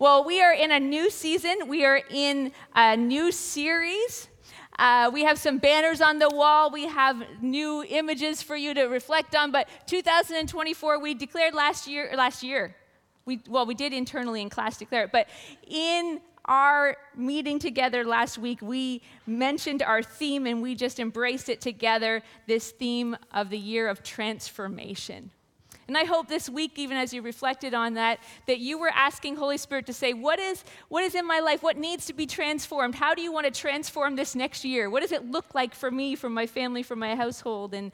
Well, we are in a new season, we are in a new series. Uh, we have some banners on the wall. We have new images for you to reflect on. But 2024, we declared last year. Last year, we well, we did internally in class declare it. But in our meeting together last week, we mentioned our theme and we just embraced it together. This theme of the year of transformation. And I hope this week, even as you reflected on that, that you were asking Holy Spirit to say, what is, what is in my life? What needs to be transformed? How do you want to transform this next year? What does it look like for me, for my family, for my household? And,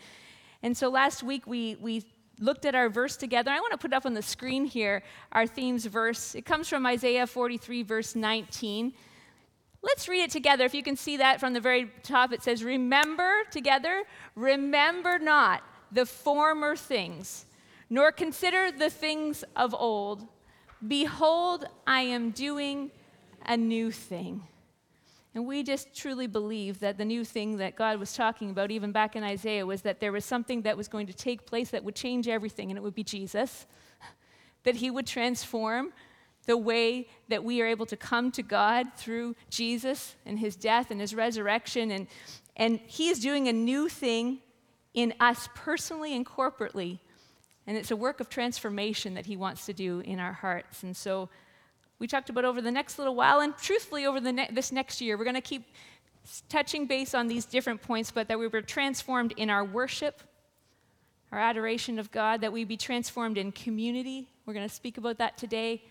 and so last week we, we looked at our verse together. I want to put up on the screen here our themes verse. It comes from Isaiah 43, verse 19. Let's read it together. If you can see that from the very top, it says, Remember together, remember not the former things nor consider the things of old. Behold, I am doing a new thing. And we just truly believe that the new thing that God was talking about, even back in Isaiah, was that there was something that was going to take place that would change everything, and it would be Jesus. That he would transform the way that we are able to come to God through Jesus and his death and his resurrection. And, and he is doing a new thing in us personally and corporately and it's a work of transformation that he wants to do in our hearts. And so we talked about over the next little while, and truthfully, over ne- this next year, we're going to keep touching base on these different points, but that we were transformed in our worship, our adoration of God, that we be transformed in community. We're going to speak about that today.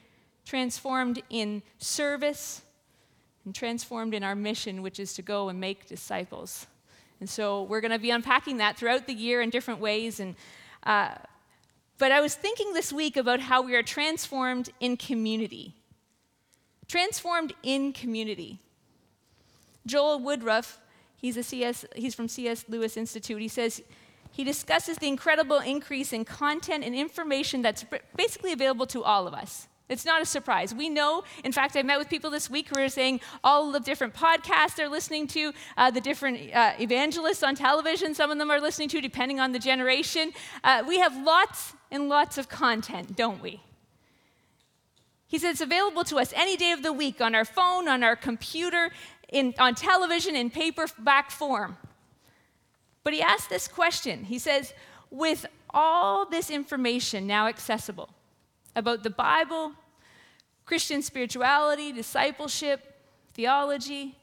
Transformed in service, and transformed in our mission, which is to go and make disciples. And so we're going to be unpacking that throughout the year in different ways. And uh, but I was thinking this week about how we are transformed in community. Transformed in community. Joel Woodruff, he's, a CS, he's from C.S. Lewis Institute, he says, he discusses the incredible increase in content and information that's basically available to all of us. It's not a surprise. We know, in fact, I met with people this week who are saying all the different podcasts they're listening to, uh, the different uh, evangelists on television, some of them are listening to, depending on the generation. Uh, we have lots and lots of content, don't we? He said it's available to us any day of the week on our phone, on our computer, in, on television, in paperback form. But he asked this question. He says, with all this information now accessible, about the Bible, Christian spirituality, discipleship, theology.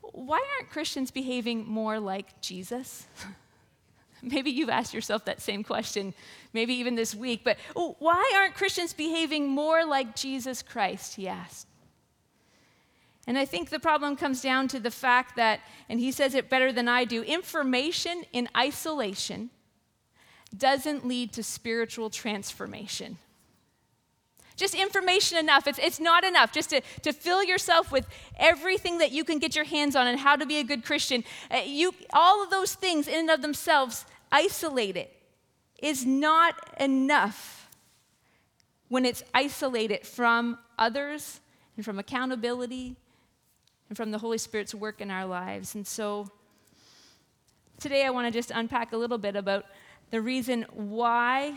Why aren't Christians behaving more like Jesus? Maybe you've asked yourself that same question, maybe even this week, but why aren't Christians behaving more like Jesus Christ? He asked. And I think the problem comes down to the fact that, and he says it better than I do, information in isolation doesn't lead to spiritual transformation. Just information enough. It's, it's not enough just to, to fill yourself with everything that you can get your hands on and how to be a good Christian. Uh, you, all of those things in and of themselves, isolated, is not enough when it's isolated from others and from accountability and from the Holy Spirit's work in our lives. And so today I want to just unpack a little bit about the reason why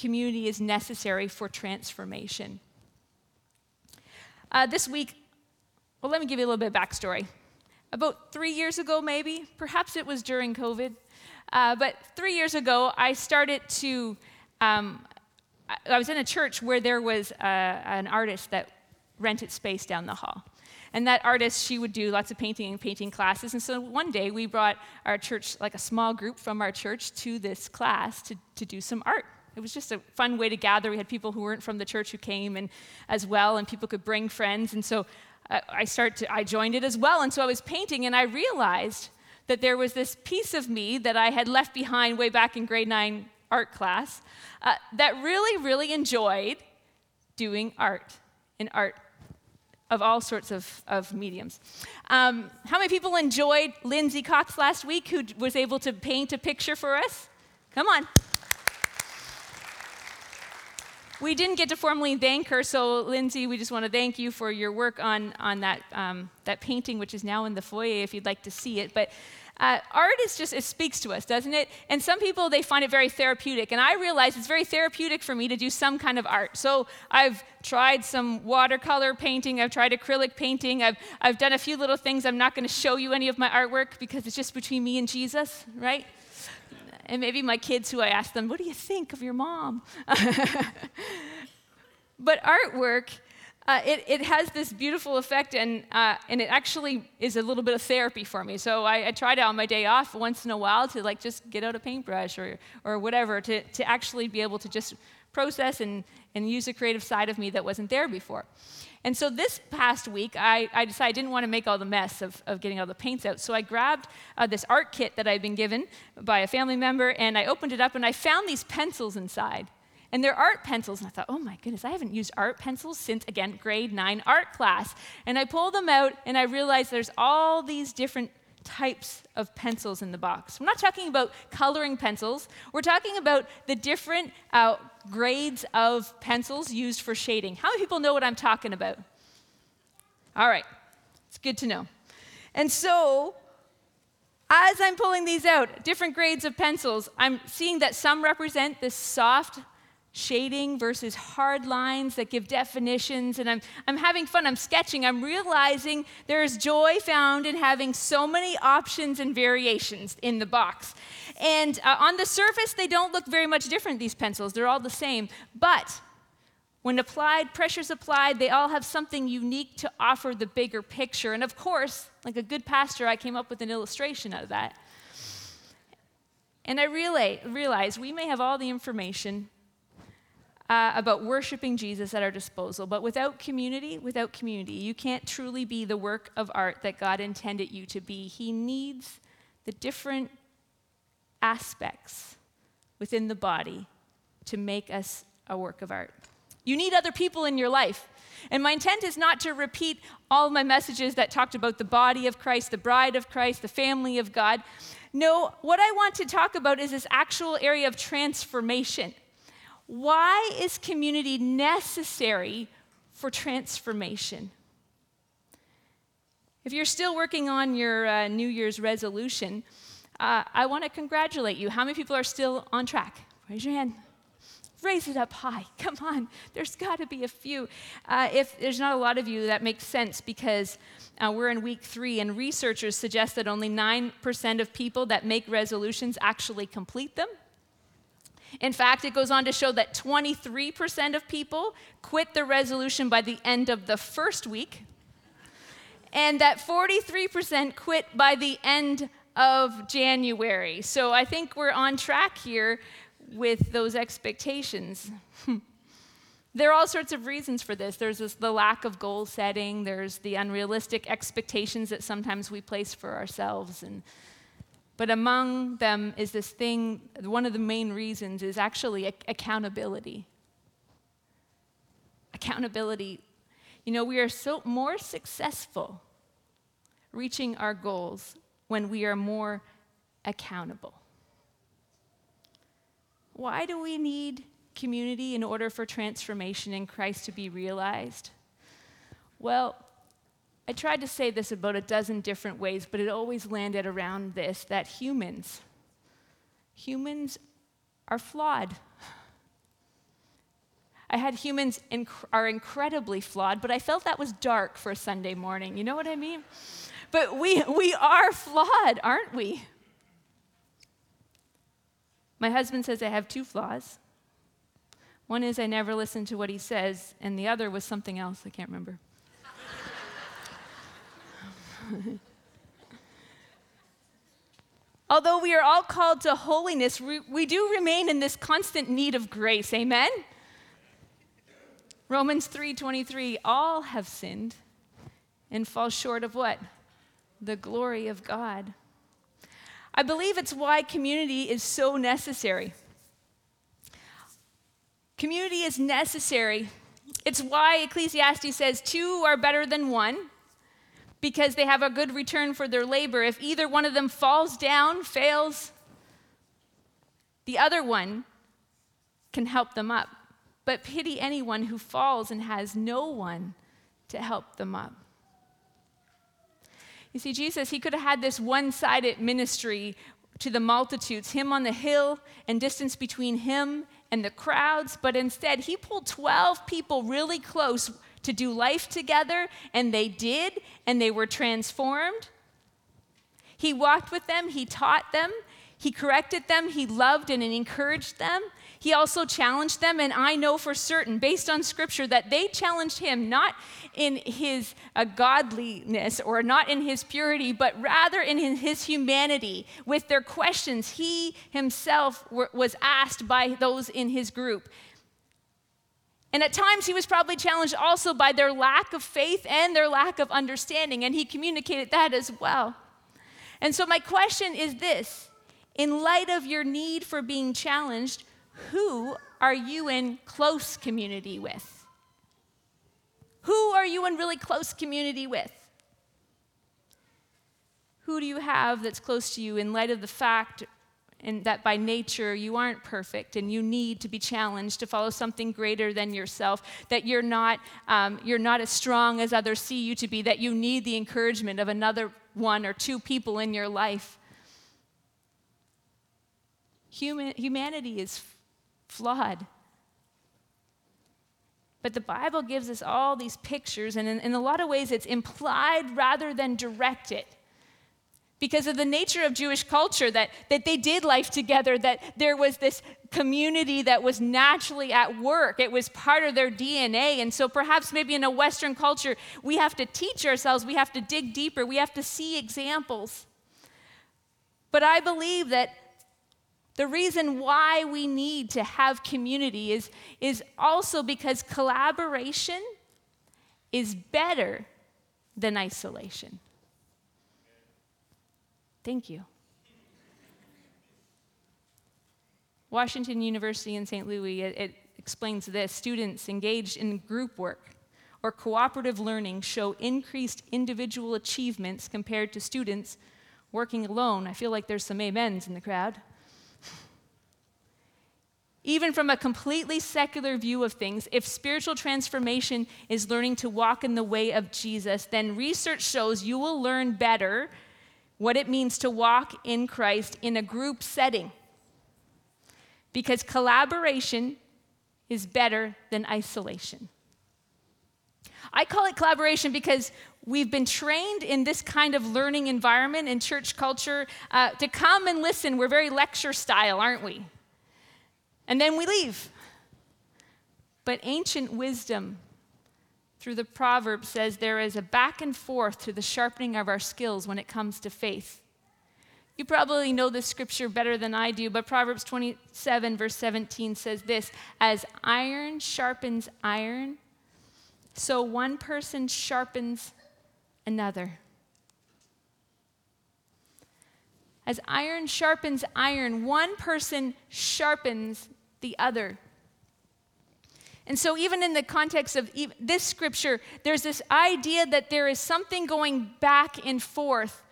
community is necessary for transformation. Uh, this week, well, let me give you a little bit of backstory. About three years ago, maybe, perhaps it was during COVID, uh, but three years ago, I started to. Um, I was in a church where there was uh, an artist that rented space down the hall. And that artist, she would do lots of painting and painting classes. And so one day we brought our church, like a small group from our church, to this class to, to do some art. It was just a fun way to gather. We had people who weren't from the church who came and as well, and people could bring friends. And so uh, I start to, I joined it as well. And so I was painting, and I realized that there was this piece of me that I had left behind way back in grade nine art class uh, that really, really enjoyed doing art and art of all sorts of, of mediums. Um, how many people enjoyed Lindsay Cox last week, who was able to paint a picture for us? Come on. We didn't get to formally thank her, so Lindsay, we just want to thank you for your work on, on that, um, that painting, which is now in the foyer if you'd like to see it. But Uh, art is just, it speaks to us, doesn't it? And some people, they find it very therapeutic. And I realize it's very therapeutic for me to do some kind of art. So I've tried some watercolor painting, I've tried acrylic painting, I've, I've done a few little things. I'm not going to show you any of my artwork because it's just between me and Jesus, right? And maybe my kids who I ask them, What do you think of your mom? but artwork uh, it, it has this beautiful effect, and, uh, and it actually is a little bit of therapy for me. So I, I try to, on my day off, once in a while, to like just get out a paintbrush or, or whatever, to, to actually be able to just process and, and use a creative side of me that wasn't there before. And so this past week, I, I decided I didn't want to make all the mess of, of getting all the paints out. So I grabbed uh, this art kit that I'd been given by a family member, and I opened it up, and I found these pencils inside. And they're art pencils. And I thought, oh my goodness, I haven't used art pencils since, again, grade nine art class. And I pulled them out and I realized there's all these different types of pencils in the box. We're not talking about coloring pencils, we're talking about the different uh, grades of pencils used for shading. How many people know what I'm talking about? All right, it's good to know. And so, as I'm pulling these out, different grades of pencils, I'm seeing that some represent this soft, shading versus hard lines that give definitions. And I'm, I'm having fun, I'm sketching, I'm realizing there's joy found in having so many options and variations in the box. And uh, on the surface, they don't look very much different, these pencils, they're all the same. But when applied, pressure's applied, they all have something unique to offer the bigger picture. And of course, like a good pastor, I came up with an illustration of that. And I realized we may have all the information, uh, about worshiping Jesus at our disposal. But without community, without community, you can't truly be the work of art that God intended you to be. He needs the different aspects within the body to make us a work of art. You need other people in your life. And my intent is not to repeat all my messages that talked about the body of Christ, the bride of Christ, the family of God. No, what I want to talk about is this actual area of transformation. Why is community necessary for transformation? If you're still working on your uh, New Year's resolution, uh, I want to congratulate you. How many people are still on track? Raise your hand. Raise it up high. Come on. There's got to be a few. Uh, if there's not a lot of you, that makes sense because uh, we're in week three, and researchers suggest that only 9% of people that make resolutions actually complete them. In fact, it goes on to show that 23% of people quit the resolution by the end of the first week, and that 43% quit by the end of January. So I think we're on track here with those expectations. there are all sorts of reasons for this. There's this, the lack of goal setting, there's the unrealistic expectations that sometimes we place for ourselves, and but among them is this thing, one of the main reasons is actually accountability. Accountability. You know, we are so more successful reaching our goals when we are more accountable. Why do we need community in order for transformation in Christ to be realized? Well, I tried to say this about a dozen different ways, but it always landed around this that humans, humans are flawed. I had humans inc- are incredibly flawed, but I felt that was dark for a Sunday morning. You know what I mean? But we, we are flawed, aren't we? My husband says I have two flaws. One is I never listen to what he says, and the other was something else. I can't remember. Although we are all called to holiness, we, we do remain in this constant need of grace. Amen? Romans 3:23 all have sinned and fall short of what? The glory of God. I believe it's why community is so necessary. Community is necessary. It's why Ecclesiastes says two are better than one because they have a good return for their labor. If either one of them falls down, fails, the other one can help them up. But pity anyone who falls and has no one to help them up. You see, Jesus, he could have had this one sided ministry to the multitudes, him on the hill and distance between him and the crowds, but instead he pulled 12 people really close to do life together, and they did, and they were transformed. He walked with them, he taught them, he corrected them, he loved and encouraged them. He also challenged them, and I know for certain, based on scripture, that they challenged him not in his uh, godliness or not in his purity, but rather in his humanity with their questions he himself was asked by those in his group. And at times, he was probably challenged also by their lack of faith and their lack of understanding, and he communicated that as well. And so, my question is this in light of your need for being challenged, who are you in close community with? Who are you in really close community with? Who do you have that's close to you in light of the fact and that by nature you aren't perfect and you need to be challenged to follow something greater than yourself that you're not um, you're not as strong as others see you to be that you need the encouragement of another one or two people in your life Human, humanity is flawed. But the Bible gives us all these pictures, and in, in, a lot of ways, it's implied rather than directed. Because of the nature of Jewish culture, that, that they did life together, that there was this community that was naturally at work. It was part of their DNA. And so perhaps maybe in a Western culture, we have to teach ourselves, we have to dig deeper, we have to see examples. But I believe that the reason why we need to have community is, is also because collaboration is better than isolation. Thank you. Washington University in St. Louis, it, it, explains this students engaged in group work or cooperative learning show increased individual achievements compared to students working alone. I feel like there's some amens in the crowd. Even from a completely secular view of things, if spiritual transformation is learning to walk in the way of Jesus, then research shows you will learn better what it means to walk in Christ in a group setting. Because collaboration is better than isolation. I call it collaboration because we've been trained in this kind of learning environment in church culture uh, to come and listen. We're very lecture style, aren't we? and then we leave. But ancient wisdom through the proverb says there is a back and forth to the sharpening of our skills when it comes to faith. You probably know this scripture better than I do, but Proverbs 27, verse 17 says this As iron sharpens iron, so one person sharpens another. As iron sharpens iron, one person sharpens the other. And so, even in the context of this scripture, there's this idea that there is something going back and forth.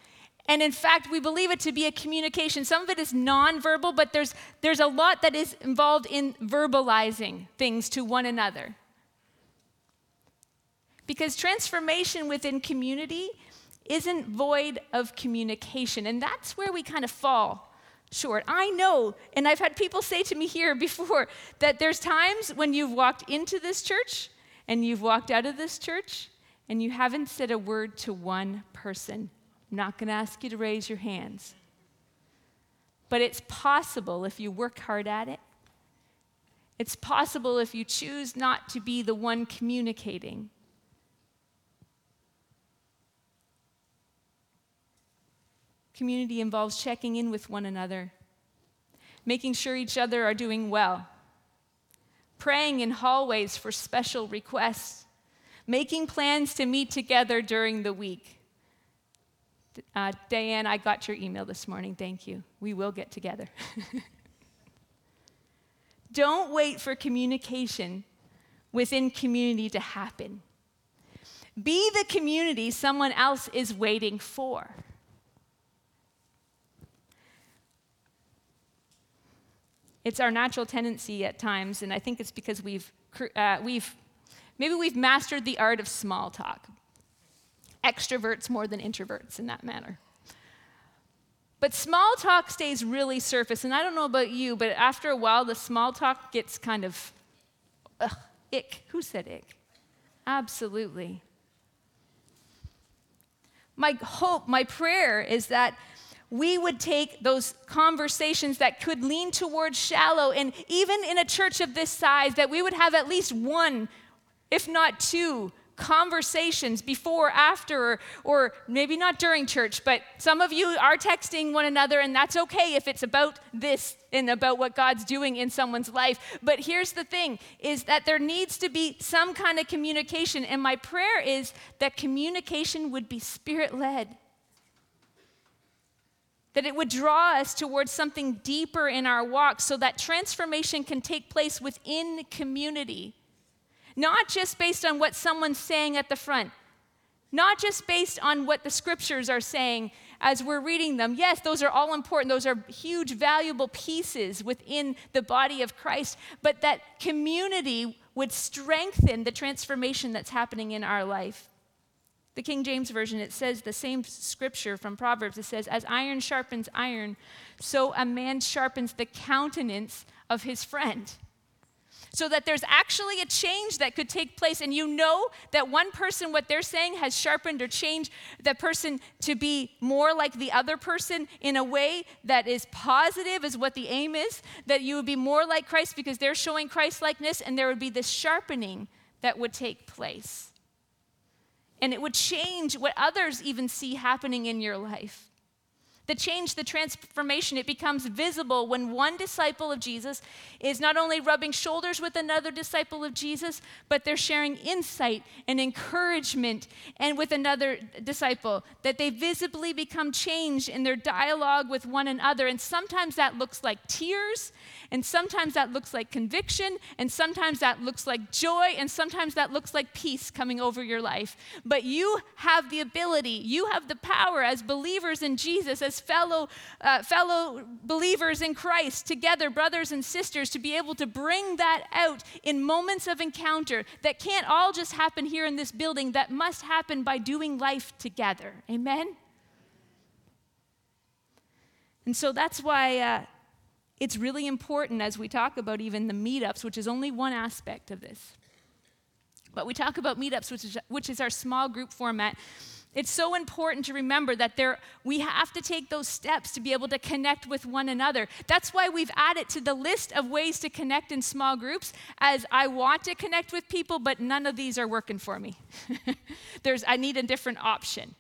And in fact, we believe it to be a communication. Some of it is nonverbal, but there's, there's a lot that is involved in verbalizing things to one another. Because transformation within community isn't void of communication. And that's where we kind of fall short. I know, and I've had people say to me here before that there's times when you've walked into this church and you've walked out of this church and you haven't said a word to one person. I'm not going to ask you to raise your hands. But it's possible if you work hard at it. It's possible if you choose not to be the one communicating. Community involves checking in with one another, making sure each other are doing well, praying in hallways for special requests, making plans to meet together during the week. Uh, Diane, I got your email this morning. Thank you. We will get together. Don't wait for communication within community to happen. Be the community someone else is waiting for. It's our natural tendency at times, and I think it's because we've, uh, we've maybe we've mastered the art of small talk. extroverts more than introverts in that manner. But small talk stays really surface. And I don't know about you, but after a while, the small talk gets kind of, ugh, ick. Who said ick? Absolutely. My hope, my prayer is that we would take those conversations that could lean towards shallow, and even in a church of this size, that we would have at least one, if not two, conversations before, after, or, or, maybe not during church, but some of you are texting one another, and that's okay if it's about this and about what God's doing in someone's life. But here's the thing is that there needs to be some kind of communication, and my prayer is that communication would be spirit led. That it would draw us towards something deeper in our walk so that transformation can take place within community not just based on what someone's saying at the front, not just based on what the scriptures are saying as we're reading them. Yes, those are all important, those are huge, valuable pieces within the body of Christ, but that community would strengthen the transformation that's happening in our life. The King James Version, it says the same scripture from Proverbs. It says, As iron sharpens iron, so a man sharpens the countenance of his friend so that there's actually a change that could take place. And you know that one person, what they're saying, has sharpened or changed the person to be more like the other person in a way that is positive, is what the aim is. That you would be more like Christ because they're showing Christ likeness, and there would be this sharpening that would take place. And it would change what others even see happening in your life the change, the transformation, it becomes visible when one disciple of Jesus is not only rubbing shoulders with another disciple of Jesus, but they're sharing insight and encouragement and with another disciple, that they visibly become changed in their dialogue with one another. And sometimes that looks like tears, and sometimes that looks like conviction, and sometimes that looks like joy, and sometimes that looks like peace coming over your life. But you have the ability, you have the power as believers in Jesus, fellow, uh, fellow believers in Christ, together, brothers and sisters, to be able to bring that out in moments of encounter that can't all just happen here in this building, that must happen by doing life together. Amen? And so that's why. Uh, it's really important as we talk about even the meetups, which is only one aspect of this. But we talk about meetups, which is, which is our small group format. It's so important to remember that there, we have to take those steps to be able to connect with one another. That's why we've added to the list of ways to connect in small groups as I want to connect with people, but none of these are working for me. There's, I need a different option.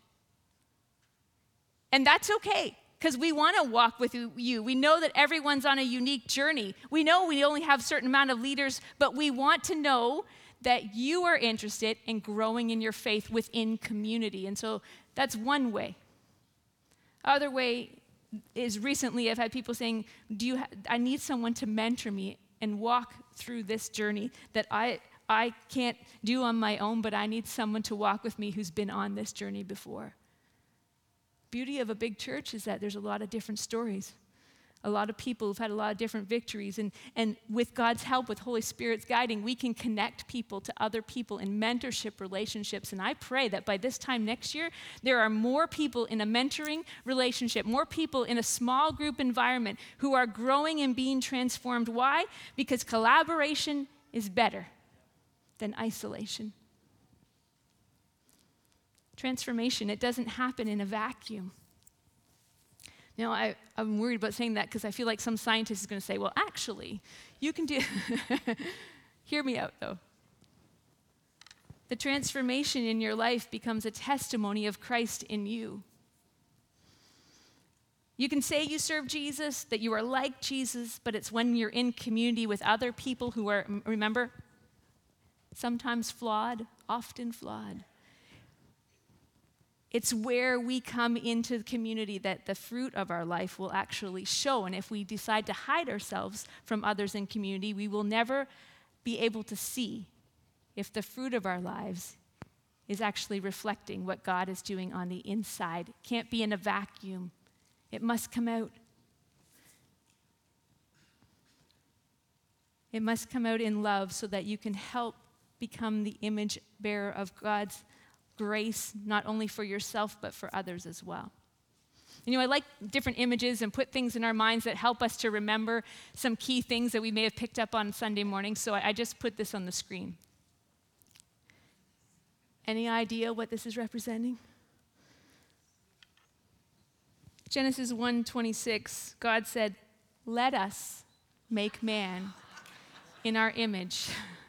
And that's okay because we want to walk with you. We know that everyone's on a unique journey. We know we only have a certain amount of leaders, but we want to know that you are interested in growing in your faith within community. And so that's one way. Other way is recently I've had people saying, "Do you ha- I need someone to mentor me and walk through this journey that I I can't do on my own, but I need someone to walk with me who's been on this journey before." Beauty of a big church is that there's a lot of different stories a lot of people who've had a lot of different victories. And, and with God's help, with Holy Spirit's guiding, we can connect people to other people in mentorship relationships. And I pray that by this time next year, there are more people in a mentoring relationship, more people in a small group environment who are growing and being transformed. Why? Because collaboration is better than isolation. Transformation, it doesn't happen in a vacuum. You know, I, I'm worried about saying that because I feel like some scientist is going to say, well, actually, you can do. Hear me out, though. The transformation in your life becomes a testimony of Christ in you. You can say you serve Jesus, that you are like Jesus, but it's when you're in community with other people who are, remember, sometimes flawed, often flawed. It's where we come into the community that the fruit of our life will actually show. And if we decide to hide ourselves from others in community, we will never be able to see if the fruit of our lives is actually reflecting what God is doing on the inside. It can't be in a vacuum, it must come out. It must come out in love so that you can help become the image bearer of God's grace, not only for yourself, but for others as well. You know, I like different images and put things in our minds that help us to remember some key things that we may have picked up on Sunday morning. So I just put this on the screen. Any idea what this is representing? Genesis 1:26, God said, "Let us make man in our image."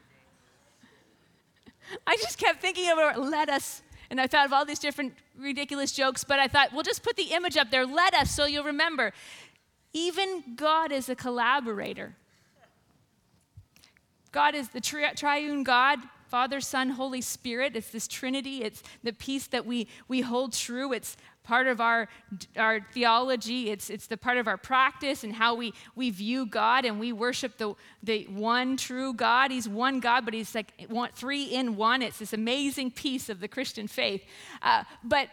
I just kept thinking about let us and I thought of all these different ridiculous jokes, but I thought, we'll just put the image up there. Let us, so you'll remember. Even God is a collaborator. God is the tri- triune God, Father, Son, Holy Spirit. It's this Trinity. It's the peace that we, we hold true. It's part of our, our theology. It's, it's the part of our practice and how we, we view God and we worship the, the one true God. He's one God, but he's like one, three in one. It's this amazing piece of the Christian faith. Uh, but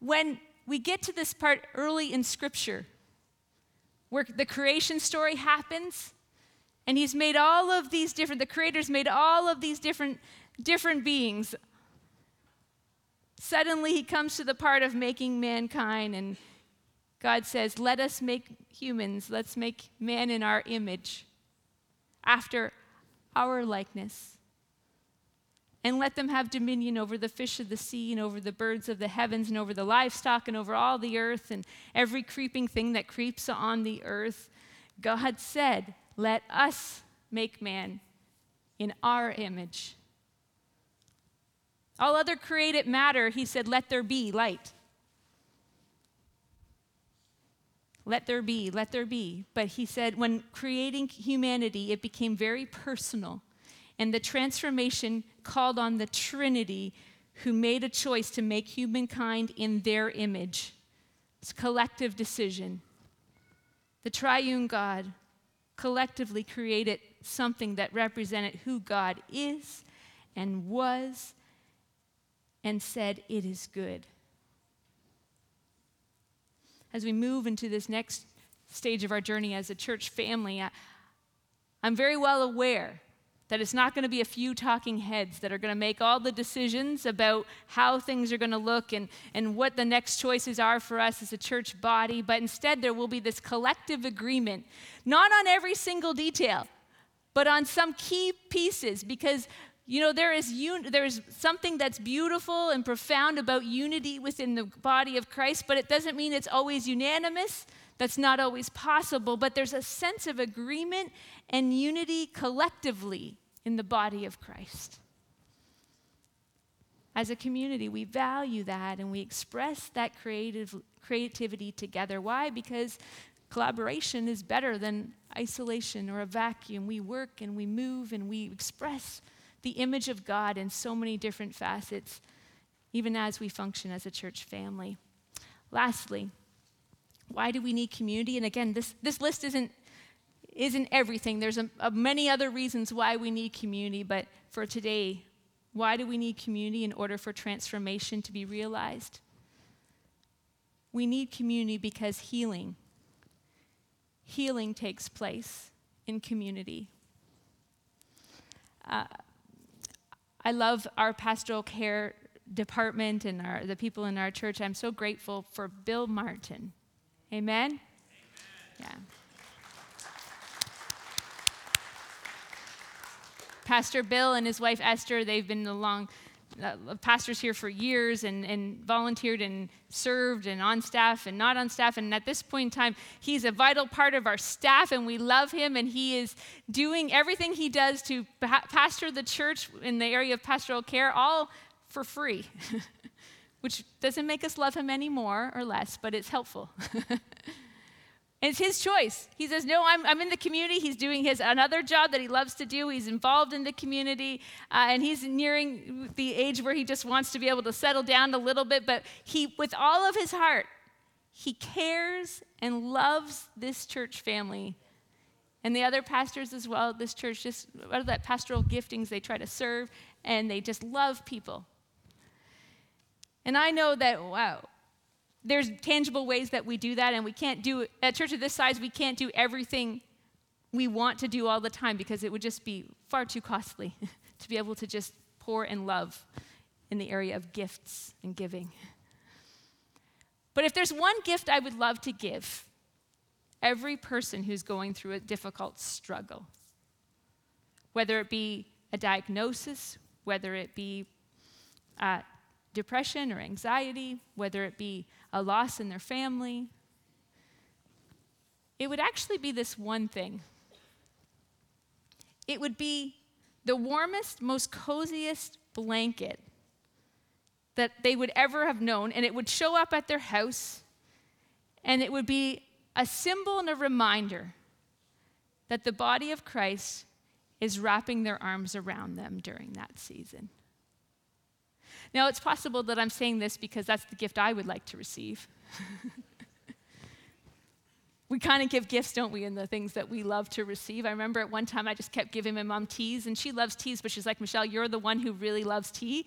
when we get to this part early in Scripture, where the creation story happens, and he's made all of these different, the creator's made all of these different, different beings Suddenly, he comes to the part of making mankind, and God says, Let us make humans, let's make man in our image, after our likeness. And let them have dominion over the fish of the sea, and over the birds of the heavens, and over the livestock, and over all the earth, and every creeping thing that creeps on the earth. God said, Let us make man in our image. All other created matter, he said, let there be light. Let there be, let there be. But he said, when creating humanity, it became very personal. And the transformation called on the Trinity, who made a choice to make humankind in their image. It's a collective decision. The triune God collectively created something that represented who God is and was and said, It is good. As we move into this next stage of our journey as a church family, I, I'm very well aware that it's not going to be a few talking heads that are going to make all the decisions about how things are going to look and, and what the next choices are for us as a church body, but instead there will be this collective agreement, not on every single detail, but on some key pieces, because you know, there is, un- there is something that's beautiful and profound about unity within the body of Christ, but it doesn't mean it's always unanimous. That's not always possible, but there's a sense of agreement and unity collectively in the body of Christ. As a community, we value that and we express that creative, creativity together. Why? Because collaboration is better than isolation or a vacuum. We work and we move and we express the image of God in so many different facets, even as we function as a church family. Lastly, why do we need community? And again, this, this list isn't, isn't everything. There's a, a many other reasons why we need community, but for today, why do we need community in order for transformation to be realized? We need community because healing, healing takes place in community. Uh, I love our pastoral care department and our, the people in our church. I'm so grateful for Bill Martin. Amen? Amen. Yeah. Pastor Bill and his wife Esther, they've been along uh, pastors here for years and, and volunteered and served and on staff and not on staff. And at this point in time, he's a vital part of our staff and we love him. And he is doing everything he does to pa- pastor the church in the area of pastoral care, all for free, which doesn't make us love him any more or less, but it's helpful. And it's his choice. He says, No, I'm, I'm in the community. He's doing his another job that he loves to do. He's involved in the community, uh, and he's nearing the age where he just wants to be able to settle down a little bit. But he, with all of his heart, he cares and loves this church family. And the other pastors as well this church, just out of that pastoral giftings, they try to serve and they just love people. And I know that, wow, there's tangible ways that we do that, and we can't do at church of this size, we can't do everything we want to do all the time because it would just be far too costly to be able to just pour and love in the area of gifts and giving. But if there's one gift I would love to give every person who's going through a difficult struggle, whether it be a diagnosis, whether it be uh, depression or anxiety, whether it be a loss in their family, it would actually be this one thing. It would be the warmest, most coziest blanket that they would ever have known, and it would show up at their house, and it would be a symbol and a reminder that the body of Christ is wrapping their arms around them during that season. Now, it's possible that I'm saying this because that's the gift I would like to receive. we kind of give gifts, don't we, in the things that we love to receive. I remember at one time I just kept giving my mom teas, and she loves teas, but she's like, Michelle, you're the one who really loves tea.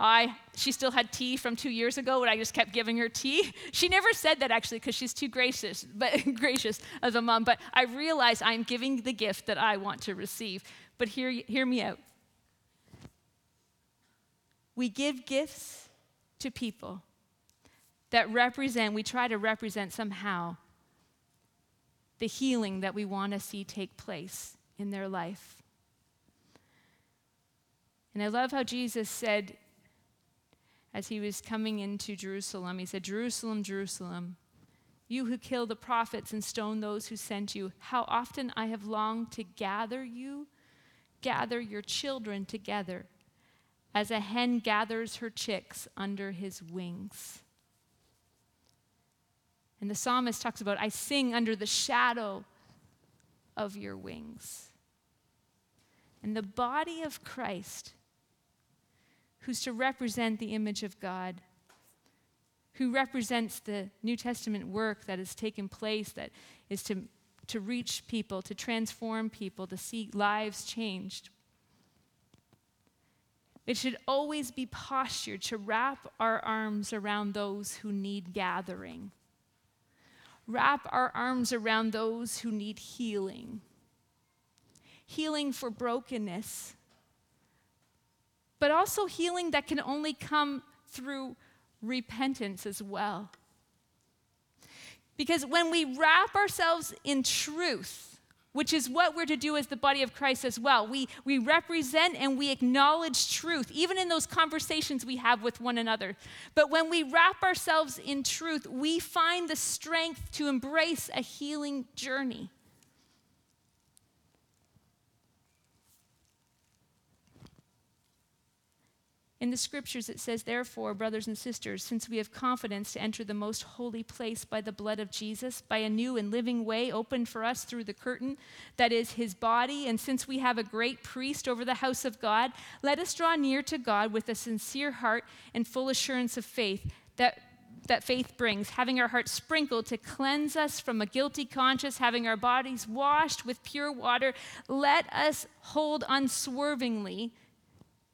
I, she still had tea from two years ago, and I just kept giving her tea. She never said that actually, because she's too gracious, but gracious as a mom. But I realize I'm giving the gift that I want to receive. But hear, hear me out. We give gifts to people that represent, we try to represent somehow the healing that we want to see take place in their life. And I love how Jesus said, as he was coming into Jerusalem, he said, Jerusalem, Jerusalem, you who kill the prophets and stone those who sent you, how often I have longed to gather you, gather your children together as a hen gathers her chicks under his wings. And the psalmist talks about, I sing under the shadow of your wings. And the body of Christ, who's to represent the image of God, who represents the New Testament work that has taken place, that is to, to reach people, to transform people, to see lives changed it should always be postured to wrap our arms around those who need gathering, wrap our arms around those who need healing, healing for brokenness, but also healing that can only come through repentance as well. Because when we wrap ourselves in truth, which is what we're to do as the body of Christ as well. We, we represent and we acknowledge truth, even in those conversations we have with one another. But when we wrap ourselves in truth, we find the strength to embrace a healing journey. In the scriptures, it says, Therefore, brothers and sisters, since we have confidence to enter the most holy place by the blood of Jesus, by a new and living way opened for us through the curtain that is his body, and since we have a great priest over the house of God, let us draw near to God with a sincere heart and full assurance of faith that that faith brings, having our hearts sprinkled to cleanse us from a guilty conscience, having our bodies washed with pure water, let us hold unswervingly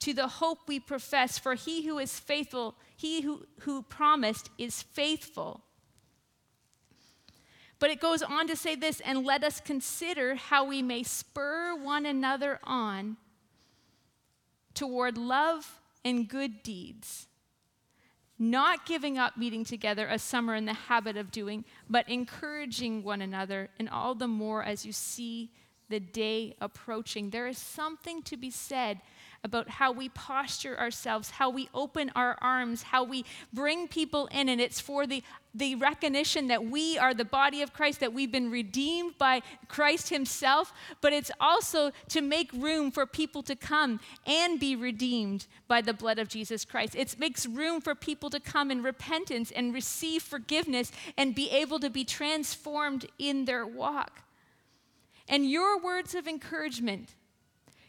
to the hope we profess, for he who is faithful, he who, who promised is faithful. But it goes on to say this, and let us consider how we may spur one another on toward love and good deeds, not giving up meeting together as some are in the habit of doing, but encouraging one another, and all the more as you see the day approaching. There is something to be said about how we posture ourselves, how we open our arms, how we bring people in. And it's for the, the recognition that we are the body of Christ, that we've been redeemed by Christ Himself, but it's also to make room for people to come and be redeemed by the blood of Jesus Christ. It makes room for people to come in repentance and receive forgiveness and be able to be transformed in their walk. And your words of encouragement,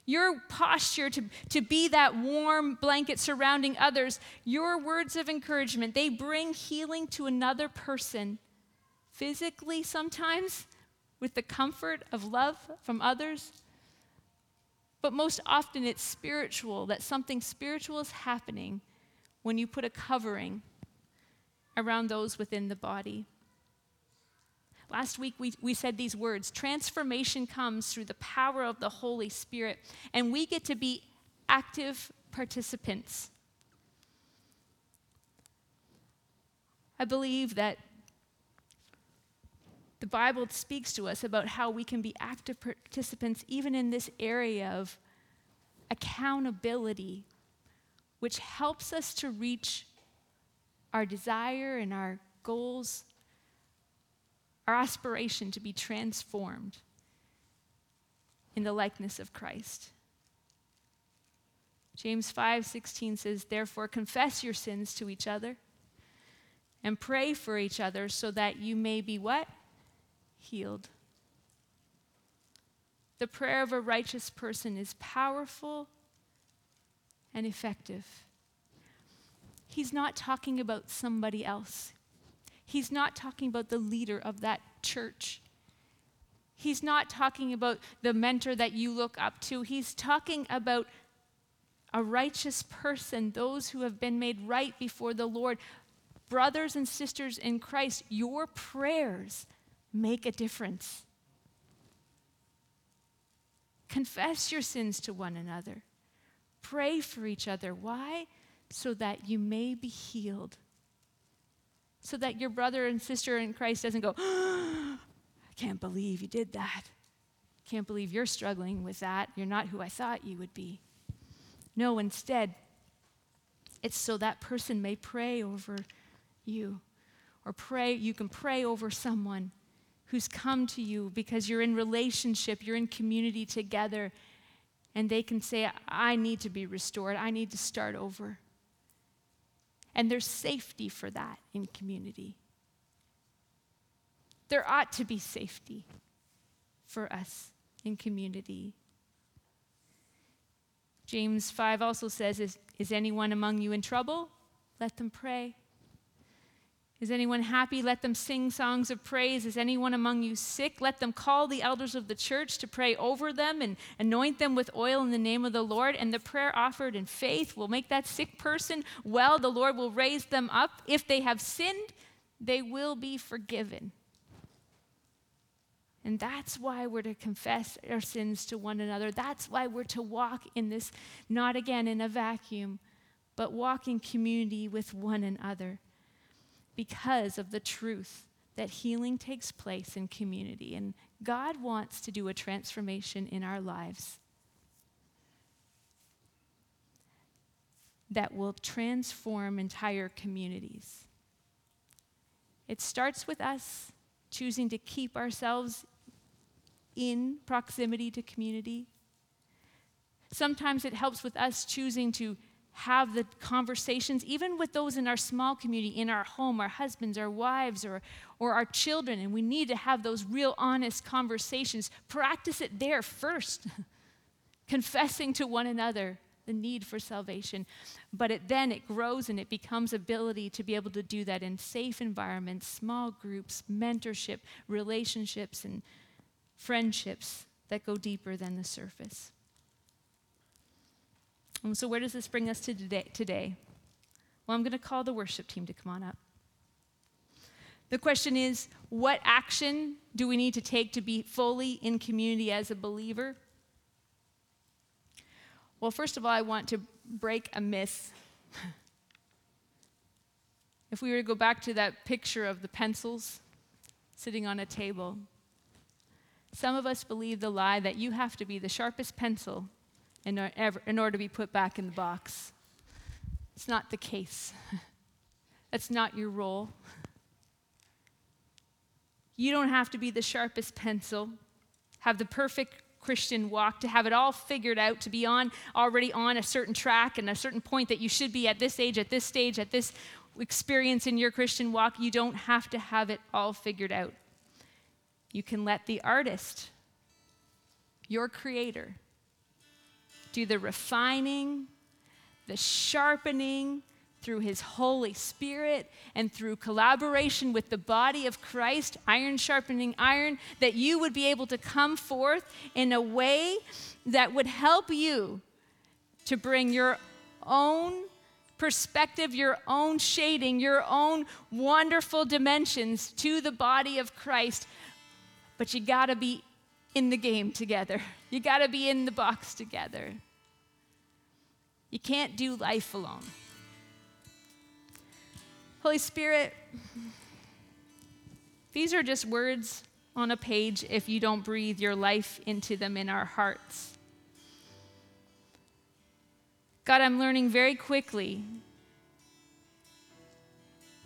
your posture to, to be that warm blanket surrounding others, your words of encouragement, they bring healing to another person physically sometimes with the comfort of love from others. But most often it's spiritual, that something spiritual is happening when you put a covering around those within the body. Last week we, we said these words transformation comes through the power of the Holy Spirit, and we get to be active participants. I believe that the Bible speaks to us about how we can be active participants even in this area of accountability, which helps us to reach our desire and our goals our aspiration to be transformed in the likeness of Christ. James 5:16 says, "Therefore confess your sins to each other and pray for each other so that you may be what? Healed." The prayer of a righteous person is powerful and effective. He's not talking about somebody else. He's not talking about the leader of that church. He's not talking about the mentor that you look up to. He's talking about a righteous person, those who have been made right before the Lord. Brothers and sisters in Christ, your prayers make a difference. Confess your sins to one another. Pray for each other. Why? So that you may be healed. So that your brother and sister in Christ doesn't go, oh, I can't believe you did that. Can't believe you're struggling with that. You're not who I thought you would be. No, instead, it's so that person may pray over you or pray you can pray over someone who's come to you because you're in relationship, you're in community together, and they can say, I need to be restored, I need to start over. And there's safety for that in community. There ought to be safety for us in community. James 5 also says, Is, is anyone among you in trouble? Let them pray. Is anyone happy? Let them sing songs of praise. Is anyone among you sick? Let them call the elders of the church to pray over them and anoint them with oil in the name of the Lord. And the prayer offered in faith will make that sick person well. The Lord will raise them up. If they have sinned, they will be forgiven. And that's why we're to confess our sins to one another. That's why we're to walk in this, not again in a vacuum, but walk in community with one another because of the truth that healing takes place in community. And God wants to do a transformation in our lives that will transform entire communities. It starts with us choosing to keep ourselves in proximity to community. Sometimes it helps with us choosing to have the conversations, even with those in our small community, in our home, our husbands, our wives, or, or our children, and we need to have those real honest conversations. Practice it there first, confessing to one another the need for salvation. But it, then it grows and it becomes ability to be able to do that in safe environments, small groups, mentorship, relationships, and friendships that go deeper than the surface. And so, where does this bring us to today? Well, I'm going to call the worship team to come on up. The question is what action do we need to take to be fully in community as a believer? Well, first of all, I want to break a myth. if we were to go back to that picture of the pencils sitting on a table, some of us believe the lie that you have to be the sharpest pencil in, order to be put back in the box. It's not the case. That's not your role. You don't have to be the sharpest pencil, have the perfect Christian walk, to have it all figured out, to be on already on a certain track and a certain point that you should be at this age, at this stage, at this experience in your Christian walk. You don't have to have it all figured out. You can let the artist, your creator, do the refining, the sharpening through His Holy Spirit and through collaboration with the body of Christ, iron sharpening iron, that you would be able to come forth in a way that would help you to bring your own perspective, your own shading, your own wonderful dimensions to the body of Christ. But you got to be in the game together. You got to be in the box together. You can't do life alone. Holy Spirit, these are just words on a page if you don't breathe your life into them in our hearts. God, I'm learning very quickly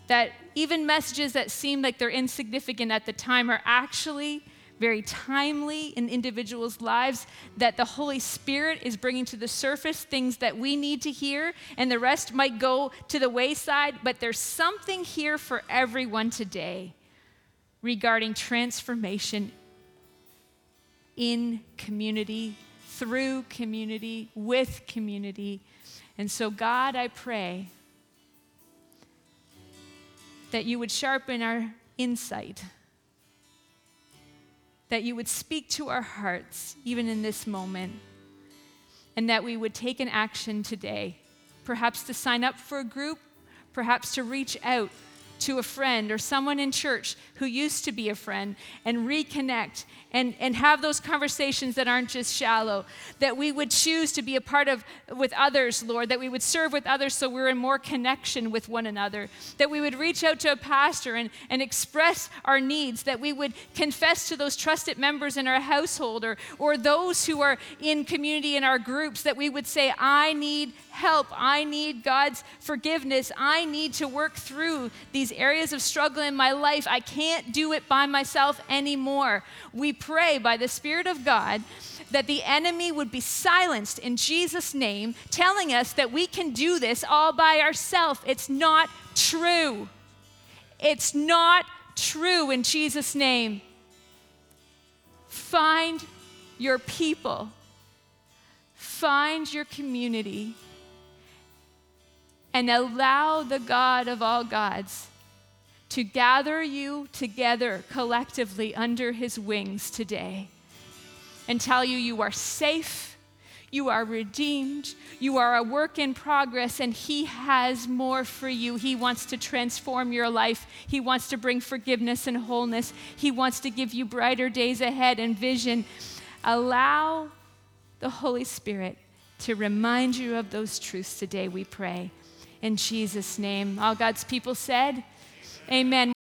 that even messages that seem like they're insignificant at the time are actually very timely in individuals' lives, that the Holy Spirit is bringing to the surface things that we need to hear, and the rest might go to the wayside, but there's something here for everyone today regarding transformation in community, through community, with community. And so, God, I pray that you would sharpen our insight, that you would speak to our hearts, even in this moment, and that we would take an action today, perhaps to sign up for a group, perhaps to reach out to a friend or someone in church who used to be a friend and reconnect and, and have those conversations that aren't just shallow. That we would choose to be a part of with others, Lord, that we would serve with others so we're in more connection with one another. That we would reach out to a pastor and, and express our needs, that we would confess to those trusted members in our household or, or those who are in community in our groups, that we would say, I need help. I need God's forgiveness. I need to work through these areas of struggle in my life. I can't do it by myself anymore. We pray by the Spirit of God that the enemy would be silenced in Jesus' name, telling us that we can do this all by ourselves. It's not true. It's not true in Jesus' name. Find your people, find your community, and allow the God of all gods to gather you together collectively under his wings today and tell you you are safe, you are redeemed, you are a work in progress, and he has more for you. He wants to transform your life, he wants to bring forgiveness and wholeness, he wants to give you brighter days ahead and vision. Allow the Holy Spirit to remind you of those truths today, we pray. In Jesus' name. All God's people said, Amen.